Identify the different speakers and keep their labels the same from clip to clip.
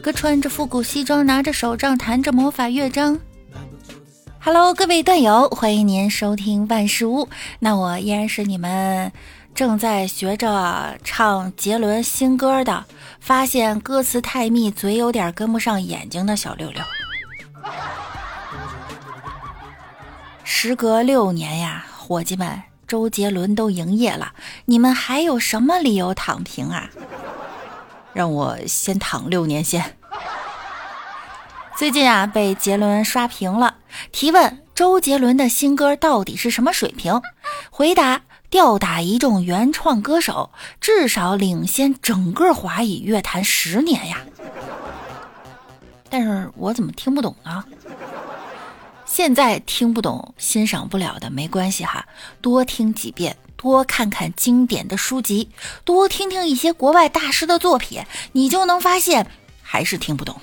Speaker 1: 哥穿着复古西装，拿着手杖，弹着魔法乐章。Hello，各位段友，欢迎您收听万事屋。那我依然是你们正在学着唱杰伦新歌的，发现歌词太密，嘴有点跟不上眼睛的小六六。时隔六年呀，伙计们，周杰伦都营业了，你们还有什么理由躺平啊？让我先躺六年先。最近啊，被杰伦刷屏了。提问：周杰伦的新歌到底是什么水平？回答：吊打一众原创歌手，至少领先整个华语乐坛十年呀。但是我怎么听不懂呢？现在听不懂、欣赏不了的没关系哈，多听几遍。多看看经典的书籍，多听听一些国外大师的作品，你就能发现还是听不懂。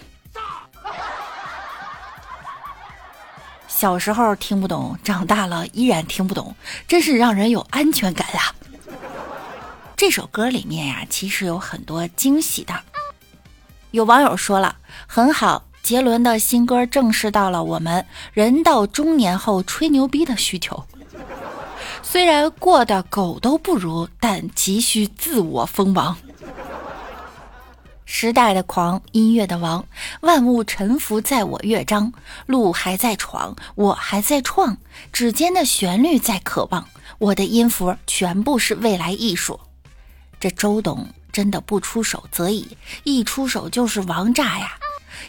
Speaker 1: 小时候听不懂，长大了依然听不懂，真是让人有安全感呀。这首歌里面呀，其实有很多惊喜的。有网友说了，很好，杰伦的新歌正视到了我们人到中年后吹牛逼的需求。虽然过得狗都不如，但急需自我封王。时代的狂，音乐的王，万物臣服在我乐章，路还在闯，我还在创，指尖的旋律在渴望，我的音符全部是未来艺术。这周董真的不出手则已，一出手就是王炸呀！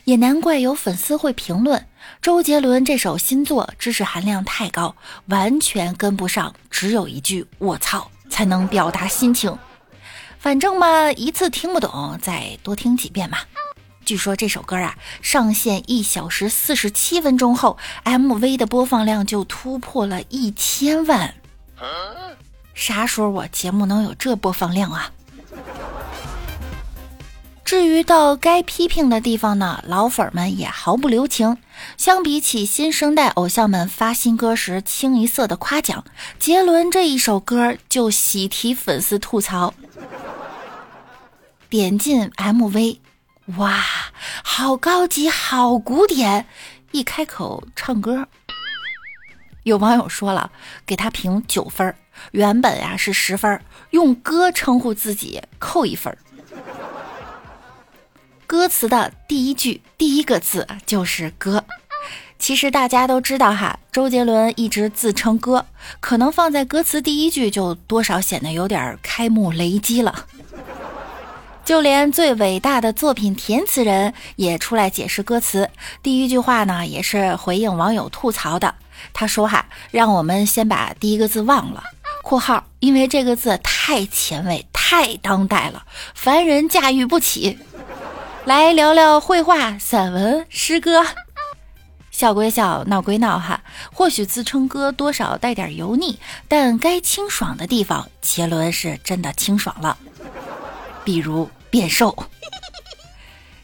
Speaker 1: 也难怪有粉丝会评论周杰伦这首新作知识含量太高，完全跟不上，只有一句“我操”才能表达心情。反正嘛，一次听不懂，再多听几遍嘛。据说这首歌啊，上线一小时四十七分钟后，MV 的播放量就突破了一千万。啥时候我节目能有这播放量啊？至于到该批评的地方呢，老粉儿们也毫不留情。相比起新生代偶像们发新歌时清一色的夸奖，杰伦这一首歌就喜提粉丝吐槽。点进 MV，哇，好高级，好古典！一开口唱歌，有网友说了，给他评九分，原本呀是十分，用歌称呼自己扣一分儿。歌词的第一句第一个字就是“歌”。其实大家都知道哈，周杰伦一直自称“歌”，可能放在歌词第一句就多少显得有点开幕雷击了。就连最伟大的作品填词人也出来解释歌词，第一句话呢也是回应网友吐槽的。他说：“哈，让我们先把第一个字忘了。”（括号）因为这个字太前卫、太当代了，凡人驾驭不起。来聊聊绘画、散文、诗歌，笑归笑，闹归闹哈。或许自称哥多少带点油腻，但该清爽的地方，杰伦是真的清爽了。比如变瘦，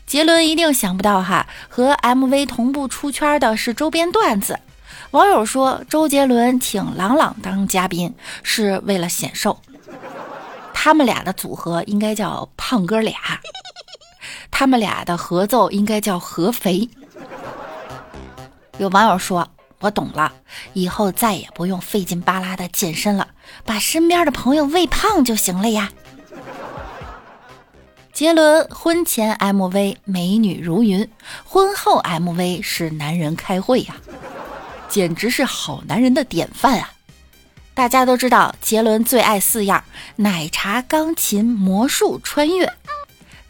Speaker 1: 杰伦一定想不到哈，和 MV 同步出圈的是周边段子。网友说，周杰伦请朗朗当嘉宾是为了显瘦，他们俩的组合应该叫胖哥俩。他们俩的合奏应该叫合肥。有网友说：“我懂了，以后再也不用费劲巴拉的健身了，把身边的朋友喂胖就行了呀。”杰伦婚前 MV 美女如云，婚后 MV 是男人开会呀，简直是好男人的典范啊！大家都知道，杰伦最爱四样：奶茶、钢琴、魔术、穿越。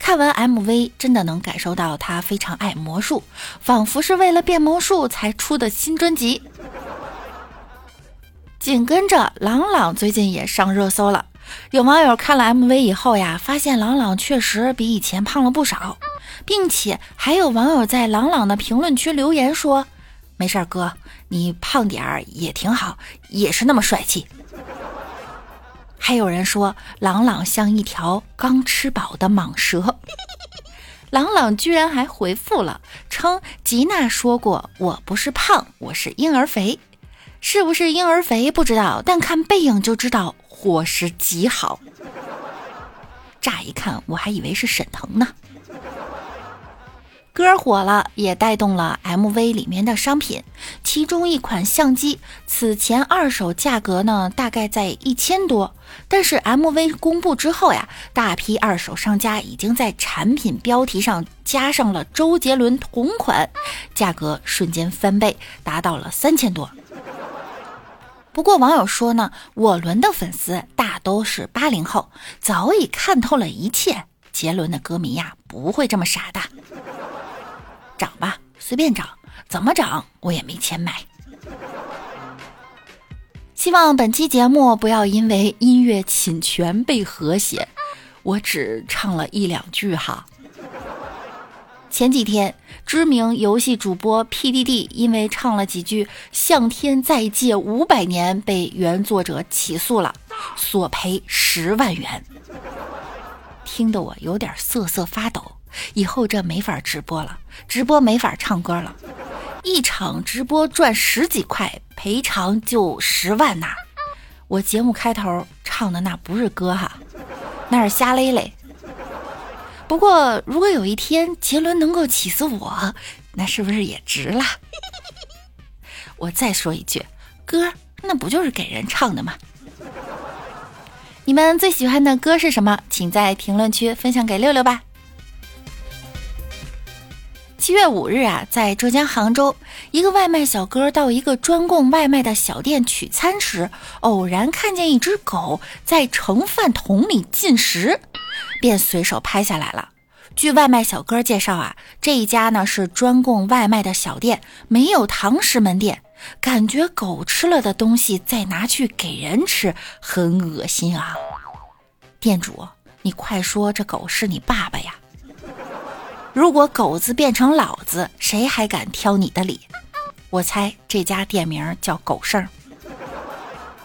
Speaker 1: 看完 MV，真的能感受到他非常爱魔术，仿佛是为了变魔术才出的新专辑。紧跟着，朗朗最近也上热搜了。有网友看了 MV 以后呀，发现朗朗确实比以前胖了不少，并且还有网友在朗朗的评论区留言说：“没事儿，哥，你胖点儿也挺好，也是那么帅气。”还有人说朗朗像一条刚吃饱的蟒蛇，朗朗居然还回复了，称吉娜说过我不是胖，我是婴儿肥，是不是婴儿肥不知道，但看背影就知道伙食极好。乍一看我还以为是沈腾呢。歌火了，也带动了 MV 里面的商品。其中一款相机，此前二手价格呢大概在一千多，但是 MV 公布之后呀，大批二手商家已经在产品标题上加上了周杰伦同款，价格瞬间翻倍，达到了三千多。不过网友说呢，我伦的粉丝大都是八零后，早已看透了一切。杰伦的歌迷呀，不会这么傻的。涨吧，随便涨，怎么涨我也没钱买。希望本期节目不要因为音乐侵权被和谐，我只唱了一两句哈。前几天，知名游戏主播 PDD 因为唱了几句《向天再借五百年》，被原作者起诉了，索赔十万元。听得我有点瑟瑟发抖。以后这没法直播了，直播没法唱歌了。一场直播赚十几块，赔偿就十万呐！我节目开头唱的那不是歌哈，那是瞎咧咧。不过如果有一天杰伦能够起诉我，那是不是也值了？我再说一句，歌那不就是给人唱的吗？你们最喜欢的歌是什么？请在评论区分享给六六吧。七月五日啊，在浙江杭州，一个外卖小哥到一个专供外卖的小店取餐时，偶然看见一只狗在盛饭桶里进食，便随手拍下来了。据外卖小哥介绍啊，这一家呢是专供外卖的小店，没有堂食门店，感觉狗吃了的东西再拿去给人吃，很恶心啊！店主，你快说这狗是你爸爸呀！如果狗子变成老子，谁还敢挑你的理？我猜这家店名叫狗剩。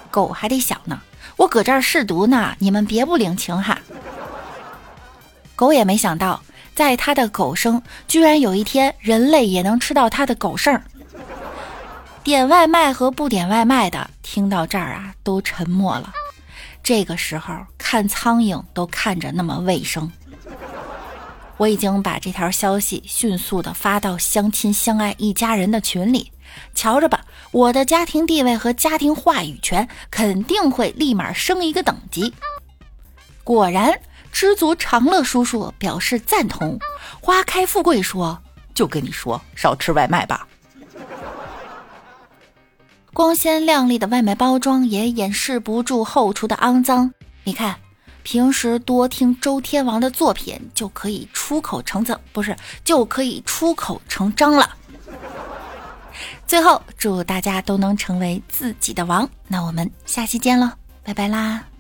Speaker 1: 狗还得想呢，我搁这儿试毒呢，你们别不领情哈。狗也没想到，在它的狗生，居然有一天人类也能吃到它的狗剩。点外卖和不点外卖的听到这儿啊，都沉默了。这个时候看苍蝇都看着那么卫生。我已经把这条消息迅速的发到相亲相爱一家人的群里，瞧着吧，我的家庭地位和家庭话语权肯定会立马升一个等级。果然，知足常乐叔叔表示赞同。花开富贵说：“就跟你说，少吃外卖吧。”光鲜亮丽的外卖包装也掩饰不住后厨的肮脏，你看。平时多听周天王的作品，就可以出口成章，不是就可以出口成章了。最后，祝大家都能成为自己的王。那我们下期见喽，拜拜啦！